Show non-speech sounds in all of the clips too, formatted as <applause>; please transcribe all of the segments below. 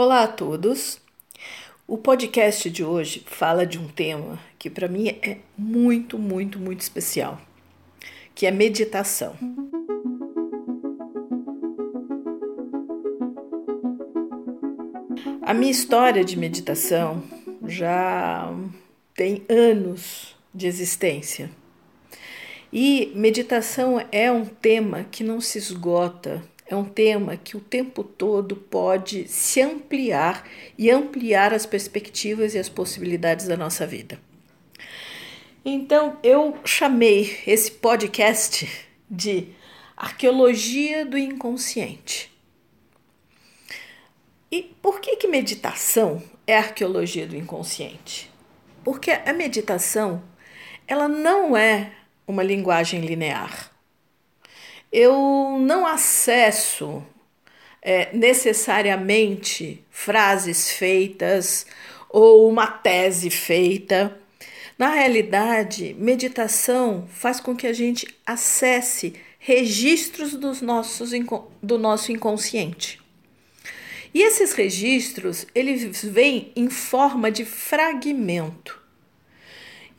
Olá a todos. O podcast de hoje fala de um tema que para mim é muito, muito, muito especial, que é meditação. A minha história de meditação já tem anos de existência. E meditação é um tema que não se esgota é um tema que o tempo todo pode se ampliar e ampliar as perspectivas e as possibilidades da nossa vida. Então, eu chamei esse podcast de Arqueologia do Inconsciente. E por que, que meditação é arqueologia do inconsciente? Porque a meditação ela não é uma linguagem linear eu não acesso é, necessariamente frases feitas ou uma tese feita. Na realidade, meditação faz com que a gente acesse registros dos nossos, do nosso inconsciente. E esses registros, eles vêm em forma de fragmento.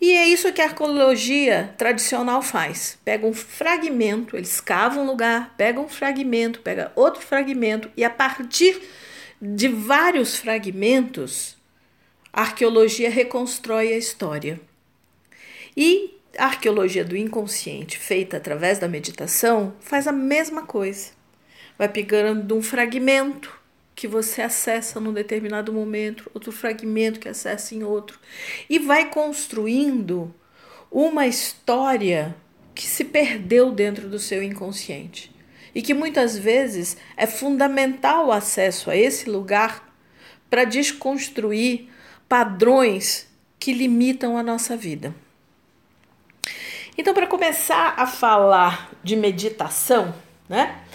E é isso que a arqueologia tradicional faz. Pega um fragmento, eles cavam um lugar, pega um fragmento, pega outro fragmento e a partir de vários fragmentos, a arqueologia reconstrói a história. E a arqueologia do inconsciente, feita através da meditação, faz a mesma coisa. Vai pegando um fragmento, que você acessa num determinado momento, outro fragmento que acessa em outro, e vai construindo uma história que se perdeu dentro do seu inconsciente e que muitas vezes é fundamental o acesso a esse lugar para desconstruir padrões que limitam a nossa vida. Então, para começar a falar de meditação, né?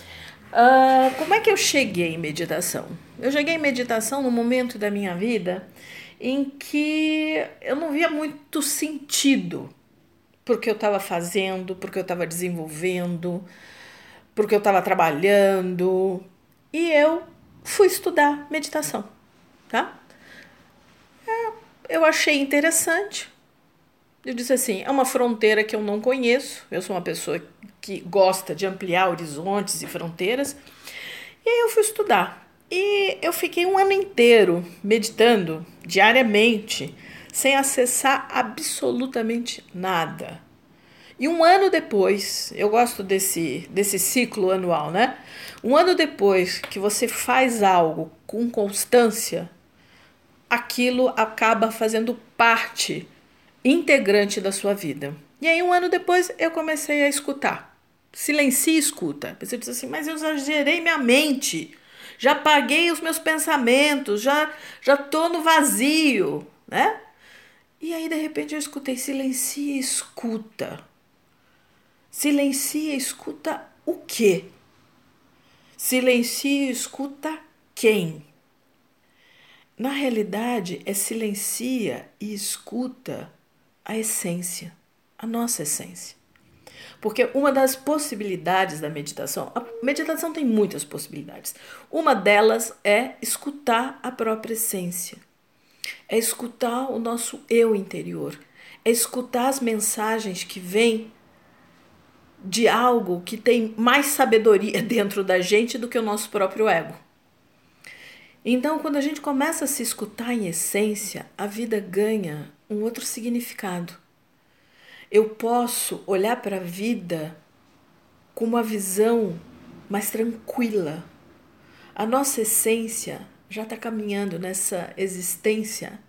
Uh, como é que eu cheguei em meditação? Eu cheguei em meditação no momento da minha vida em que eu não via muito sentido porque eu estava fazendo, porque eu estava desenvolvendo, porque eu estava trabalhando. E eu fui estudar meditação, tá? É, eu achei interessante. Eu disse assim: é uma fronteira que eu não conheço. Eu sou uma pessoa que gosta de ampliar horizontes e fronteiras. E aí eu fui estudar. E eu fiquei um ano inteiro meditando diariamente, sem acessar absolutamente nada. E um ano depois, eu gosto desse, desse ciclo anual, né? Um ano depois que você faz algo com constância, aquilo acaba fazendo parte integrante da sua vida. E aí, um ano depois, eu comecei a escutar silencia e escuta. Você diz assim, mas eu já gerei minha mente, já apaguei os meus pensamentos, já já tô no vazio, né? E aí de repente eu escutei silencia e escuta. Silencia e escuta o quê? Silencia e escuta quem? Na realidade, é silencia e escuta a essência, a nossa essência. Porque uma das possibilidades da meditação, a meditação tem muitas possibilidades. Uma delas é escutar a própria essência, é escutar o nosso eu interior, é escutar as mensagens que vêm de algo que tem mais sabedoria <laughs> dentro da gente do que o nosso próprio ego. Então, quando a gente começa a se escutar em essência, a vida ganha um outro significado eu posso olhar para a vida com uma visão mais tranquila. A nossa essência já está caminhando nessa existência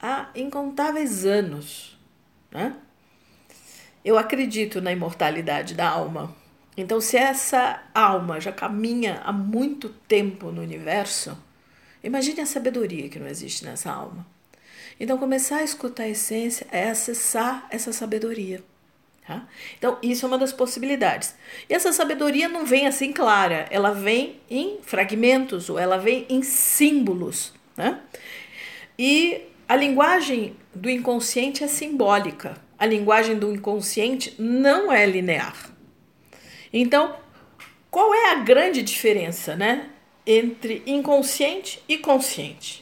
há incontáveis anos. Né? Eu acredito na imortalidade da alma. Então, se essa alma já caminha há muito tempo no universo, imagine a sabedoria que não existe nessa alma. Então, começar a escutar a essência é acessar essa sabedoria. Tá? Então, isso é uma das possibilidades. E essa sabedoria não vem assim clara, ela vem em fragmentos ou ela vem em símbolos. Né? E a linguagem do inconsciente é simbólica. A linguagem do inconsciente não é linear. Então, qual é a grande diferença, né? entre inconsciente e consciente.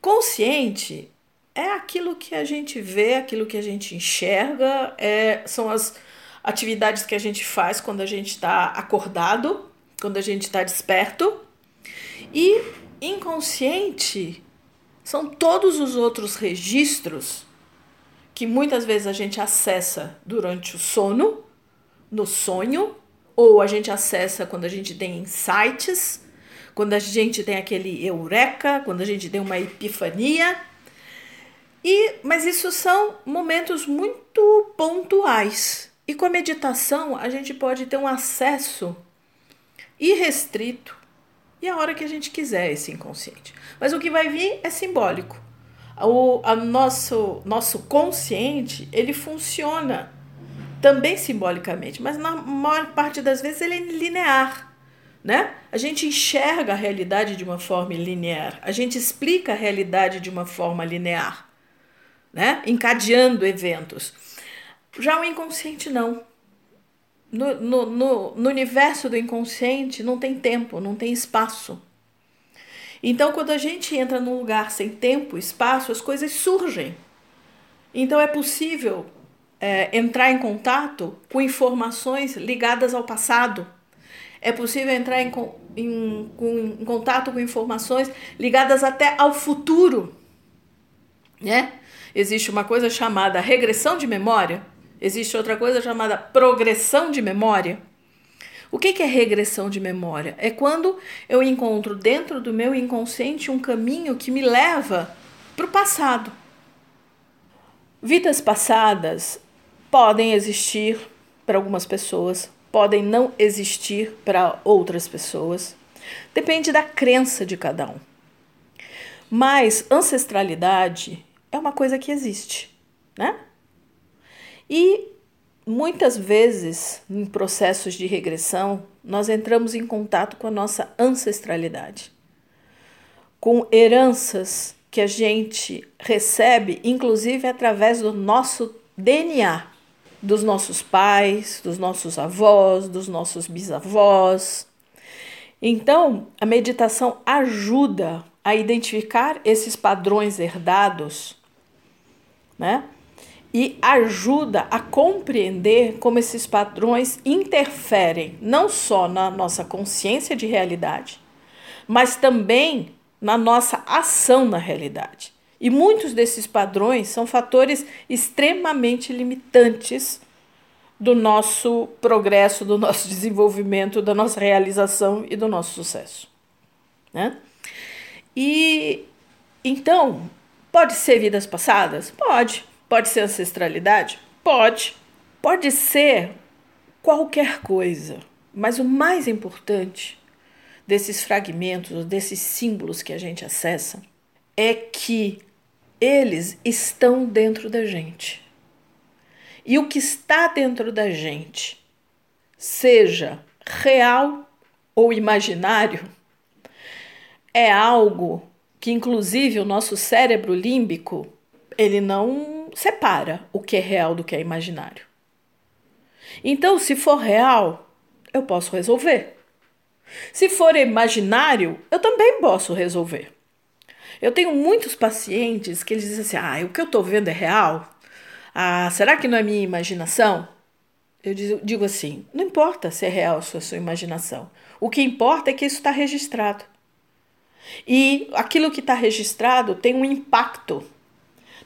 Consciente é aquilo que a gente vê, aquilo que a gente enxerga, é, são as atividades que a gente faz quando a gente está acordado, quando a gente está desperto. E inconsciente são todos os outros registros que muitas vezes a gente acessa durante o sono, no sonho, ou a gente acessa quando a gente tem insights, quando a gente tem aquele eureka, quando a gente tem uma epifania. E mas isso são momentos muito pontuais. E com a meditação a gente pode ter um acesso irrestrito e a hora que a gente quiser esse inconsciente. Mas o que vai vir é simbólico. O a nosso, nosso consciente ele funciona também simbolicamente, mas na maior parte das vezes ele é linear. Né? A gente enxerga a realidade de uma forma linear, a gente explica a realidade de uma forma linear, né? encadeando eventos. Já o inconsciente não. No, no, no, no universo do inconsciente não tem tempo, não tem espaço. Então, quando a gente entra num lugar sem tempo, espaço, as coisas surgem. Então, é possível é, entrar em contato com informações ligadas ao passado. É possível entrar em, em, em contato com informações ligadas até ao futuro. Né? Existe uma coisa chamada regressão de memória, existe outra coisa chamada progressão de memória. O que é regressão de memória? É quando eu encontro dentro do meu inconsciente um caminho que me leva para o passado. Vidas passadas podem existir para algumas pessoas, podem não existir para outras pessoas. Depende da crença de cada um. Mas ancestralidade é uma coisa que existe, né? E muitas vezes, em processos de regressão, nós entramos em contato com a nossa ancestralidade, com heranças que a gente recebe, inclusive através do nosso DNA dos nossos pais, dos nossos avós, dos nossos bisavós. Então, a meditação ajuda a identificar esses padrões herdados, né? E ajuda a compreender como esses padrões interferem não só na nossa consciência de realidade, mas também na nossa ação na realidade. E muitos desses padrões são fatores extremamente limitantes do nosso progresso, do nosso <laughs> desenvolvimento, da nossa realização e do nosso sucesso. Né? E então, pode ser vidas passadas? Pode. Pode ser ancestralidade? Pode. Pode ser qualquer coisa. Mas o mais importante desses fragmentos, desses símbolos que a gente acessa, é que eles estão dentro da gente. E o que está dentro da gente, seja real ou imaginário, é algo que inclusive o nosso cérebro límbico, ele não separa o que é real do que é imaginário. Então, se for real, eu posso resolver. Se for imaginário, eu também posso resolver. Eu tenho muitos pacientes que eles dizem assim: ah, o que eu estou vendo é real? Ah, será que não é minha imaginação? Eu digo assim: não importa se é real a sua, sua imaginação. O que importa é que isso está registrado. E aquilo que está registrado tem um impacto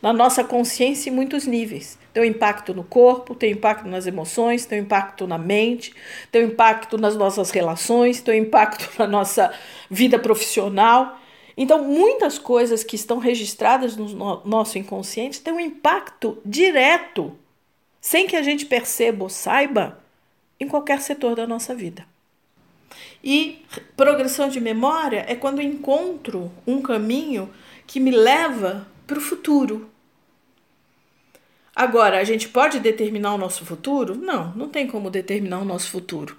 na nossa consciência em muitos níveis. Tem um impacto no corpo, tem um impacto nas emoções, tem um impacto na mente, tem um impacto nas nossas relações, tem um impacto <laughs> na nossa vida profissional. Então, muitas coisas que estão registradas no nosso inconsciente têm um impacto direto, sem que a gente perceba ou saiba, em qualquer setor da nossa vida. E progressão de memória é quando encontro um caminho que me leva para o futuro. Agora, a gente pode determinar o nosso futuro? Não, não tem como determinar o nosso futuro.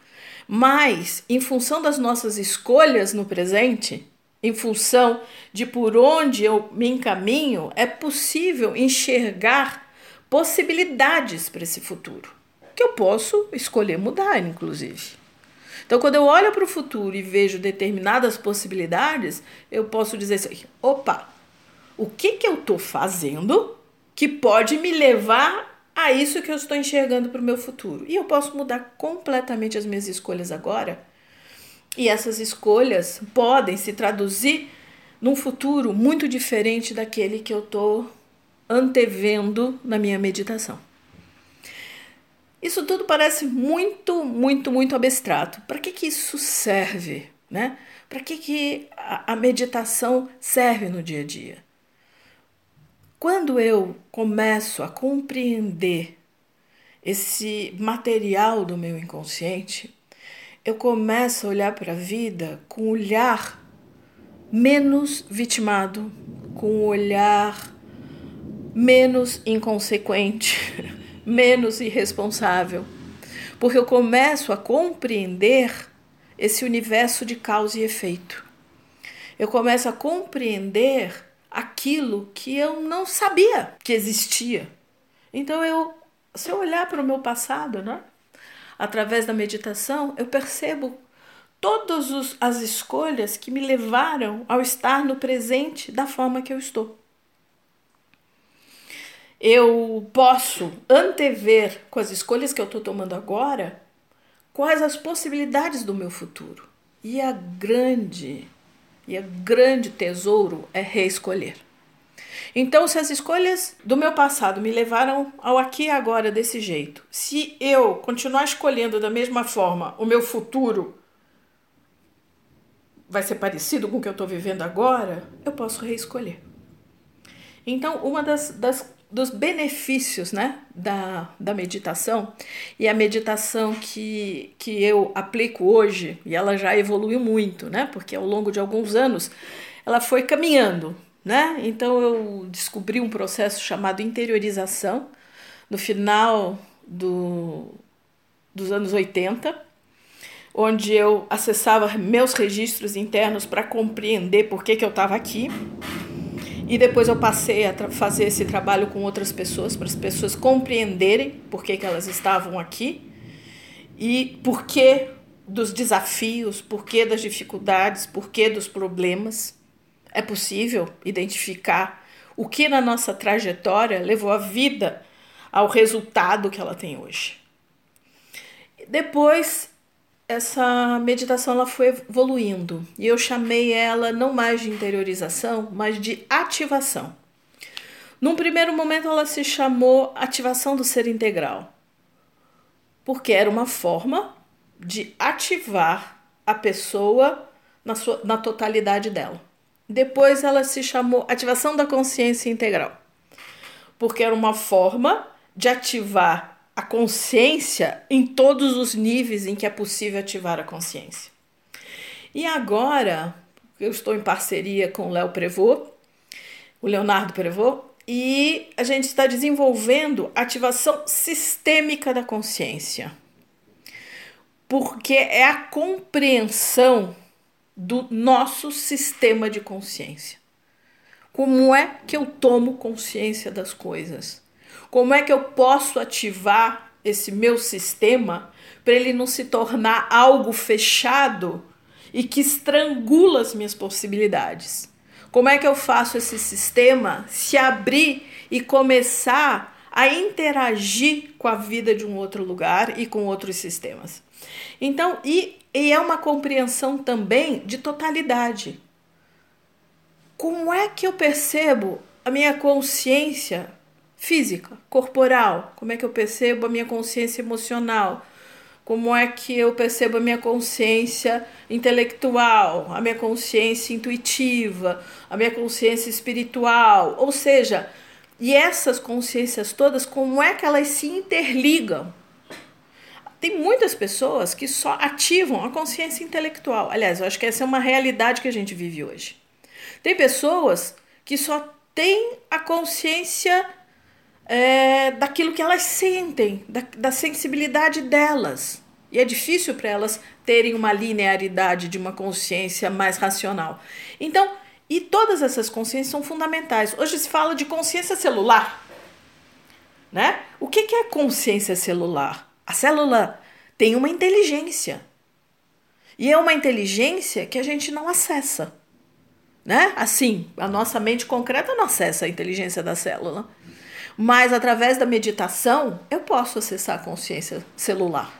Mas, em função das nossas escolhas no presente, em função de por onde eu me encaminho, é possível enxergar possibilidades para esse futuro, que eu posso escolher mudar, inclusive. Então, quando eu olho para o futuro e vejo determinadas possibilidades, eu posso dizer assim: opa, o que, que eu estou fazendo que pode me levar a isso que eu estou enxergando para o meu futuro? E eu posso mudar completamente as minhas escolhas agora. E essas escolhas podem se traduzir num futuro muito diferente daquele que eu estou antevendo na minha meditação. Isso tudo parece muito, muito, muito abstrato. Para que, que isso serve? Né? Para que, que a, a meditação serve no dia a dia? Quando eu começo a compreender esse material do meu inconsciente, eu começo a olhar para a vida com um olhar menos vitimado, com um olhar menos inconsequente, <laughs> menos irresponsável, porque eu começo a compreender esse universo de causa e efeito. Eu começo a compreender aquilo que eu não sabia que existia. Então eu, se eu olhar para o meu passado, né, através da meditação, eu percebo todas as escolhas que me levaram ao estar no presente da forma que eu estou eu posso antever com as escolhas que eu estou tomando agora quais as possibilidades do meu futuro. E a grande, e a grande tesouro é reescolher. Então, se as escolhas do meu passado me levaram ao aqui e agora desse jeito, se eu continuar escolhendo da mesma forma, o meu futuro vai ser parecido com o que eu estou vivendo agora, eu posso reescolher. Então, uma das, das dos benefícios né, da, da meditação, e a meditação que, que eu aplico hoje, e ela já evoluiu muito, né, porque ao longo de alguns anos ela foi caminhando. Né? Então eu descobri um processo chamado interiorização no final do, dos anos 80, onde eu acessava meus registros internos para compreender por que, que eu estava aqui e depois eu passei a fazer esse trabalho com outras pessoas, para as pessoas compreenderem por que, que elas estavam aqui e por que dos desafios, por que das dificuldades, por que dos problemas. É possível identificar o que na nossa trajetória levou a vida ao resultado que ela tem hoje. Depois essa meditação ela foi evoluindo e eu chamei ela não mais de interiorização, mas de ativação. Num primeiro momento ela se chamou ativação do ser integral, porque era uma forma de ativar a pessoa na, sua, na totalidade dela. Depois ela se chamou ativação da consciência integral, porque era uma forma de ativar a consciência em todos os níveis em que é possível ativar a consciência. E agora, eu estou em parceria com o Léo Prevot, o Leonardo Prevot, e a gente está desenvolvendo ativação sistêmica da consciência. Porque é a compreensão do nosso sistema de consciência. Como é que eu tomo consciência das coisas? Como é que eu posso ativar esse meu sistema para ele não se tornar algo fechado e que estrangula as minhas possibilidades? Como é que eu faço esse sistema se abrir e começar a interagir com a vida de um outro lugar e com outros sistemas? Então, e, e é uma compreensão também de totalidade. Como é que eu percebo a minha consciência física, corporal, como é que eu percebo a minha consciência emocional, como é que eu percebo a minha consciência intelectual, a minha consciência intuitiva, a minha consciência espiritual, ou seja, e essas consciências todas, como é que elas se interligam? Tem muitas pessoas que só ativam a consciência intelectual. Aliás, eu acho que essa é uma realidade que a gente vive hoje. Tem pessoas que só têm a consciência é, daquilo que elas sentem, da, da sensibilidade delas. E é difícil para elas terem uma linearidade de uma consciência mais racional. Então, e todas essas consciências são fundamentais. Hoje se fala de consciência celular. Né? O que, que é consciência celular? A célula tem uma inteligência. E é uma inteligência que a gente não acessa. Né? Assim, a nossa mente concreta não acessa a inteligência da célula. Mas através da meditação, eu posso acessar a consciência celular.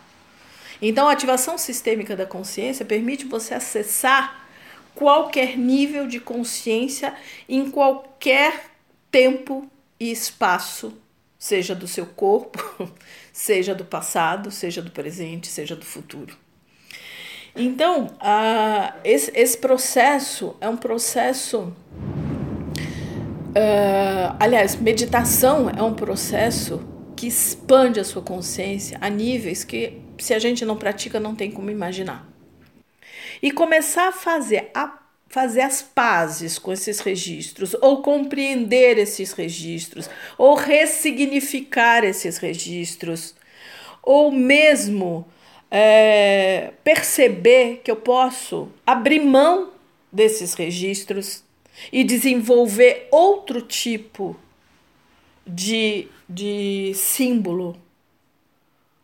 Então, a ativação sistêmica da consciência permite você acessar qualquer nível de consciência em qualquer tempo e espaço, seja do seu corpo, <laughs> seja do passado, seja do presente, seja do futuro. Então, uh, esse, esse processo é um processo. Uh, aliás, meditação é um processo que expande a sua consciência a níveis que, se a gente não pratica, não tem como imaginar. E começar a fazer, a fazer as pazes com esses registros, ou compreender esses registros, ou ressignificar esses registros, ou mesmo é, perceber que eu posso abrir mão desses registros e desenvolver outro tipo de, de símbolo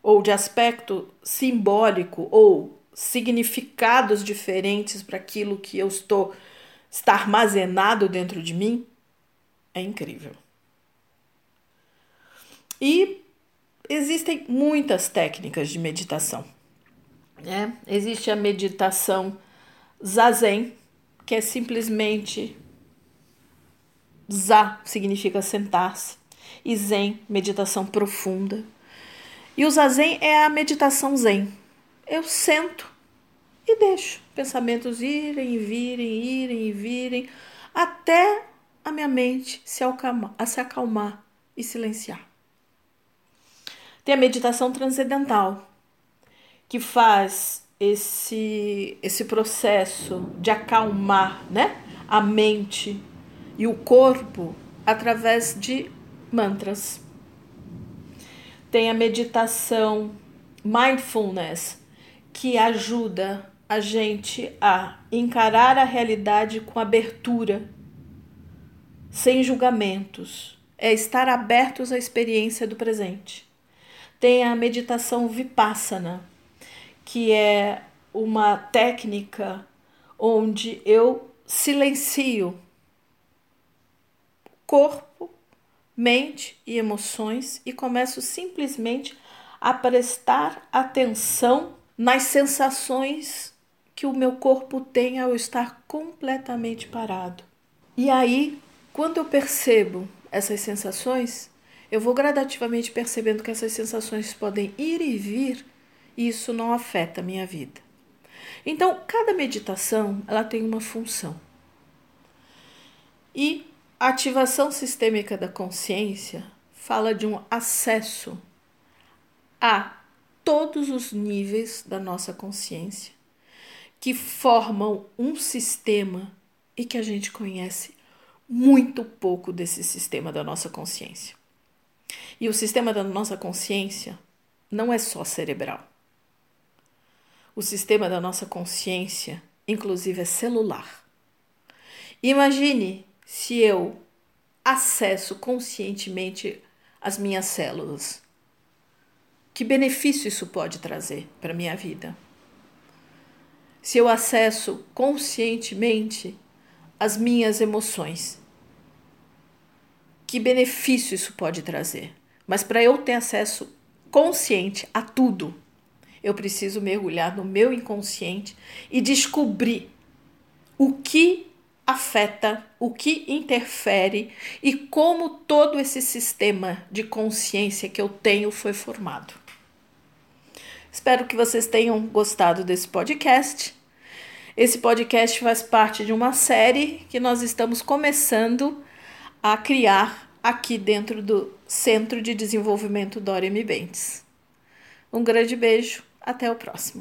ou de aspecto simbólico ou significados diferentes para aquilo que eu estou está armazenado dentro de mim é incrível. E existem muitas técnicas de meditação. Né? Existe a meditação zazen, que é simplesmente za significa sentar-se, e zen, meditação profunda. E o zazen é a meditação zen. Eu sento e deixo pensamentos irem e virem, irem e virem, até a minha mente se acalmar, se acalmar e silenciar. Tem a meditação transcendental, que faz esse, esse processo de acalmar né, a mente e o corpo através de mantras. Tem a meditação mindfulness, que ajuda a gente a encarar a realidade com abertura, sem julgamentos. É estar abertos à experiência do presente tem a meditação vipassana, que é uma técnica onde eu silencio corpo, mente e emoções e começo simplesmente a prestar atenção nas sensações que o meu corpo tem ao estar completamente parado. E aí, quando eu percebo essas sensações, eu vou gradativamente percebendo que essas sensações podem ir e vir e isso não afeta a minha vida. Então, cada meditação ela tem uma função. E a ativação sistêmica da consciência fala de um acesso a todos os níveis da nossa consciência que formam um sistema e que a gente conhece muito pouco desse sistema da nossa consciência. E o sistema da nossa consciência não é só cerebral. O sistema da nossa consciência, inclusive, é celular. Imagine se eu acesso conscientemente as minhas células. Que benefício isso pode trazer para a minha vida? Se eu acesso conscientemente as minhas emoções, que benefício isso pode trazer? Mas para eu ter acesso consciente a tudo, eu preciso mergulhar no meu inconsciente e descobrir o que afeta, o que interfere e como todo esse sistema de consciência que eu tenho foi formado. Espero que vocês tenham gostado desse podcast. Esse podcast faz parte de uma série que nós estamos começando a criar aqui dentro do Centro de Desenvolvimento Dória M. Bentes. Um grande beijo, até o próximo.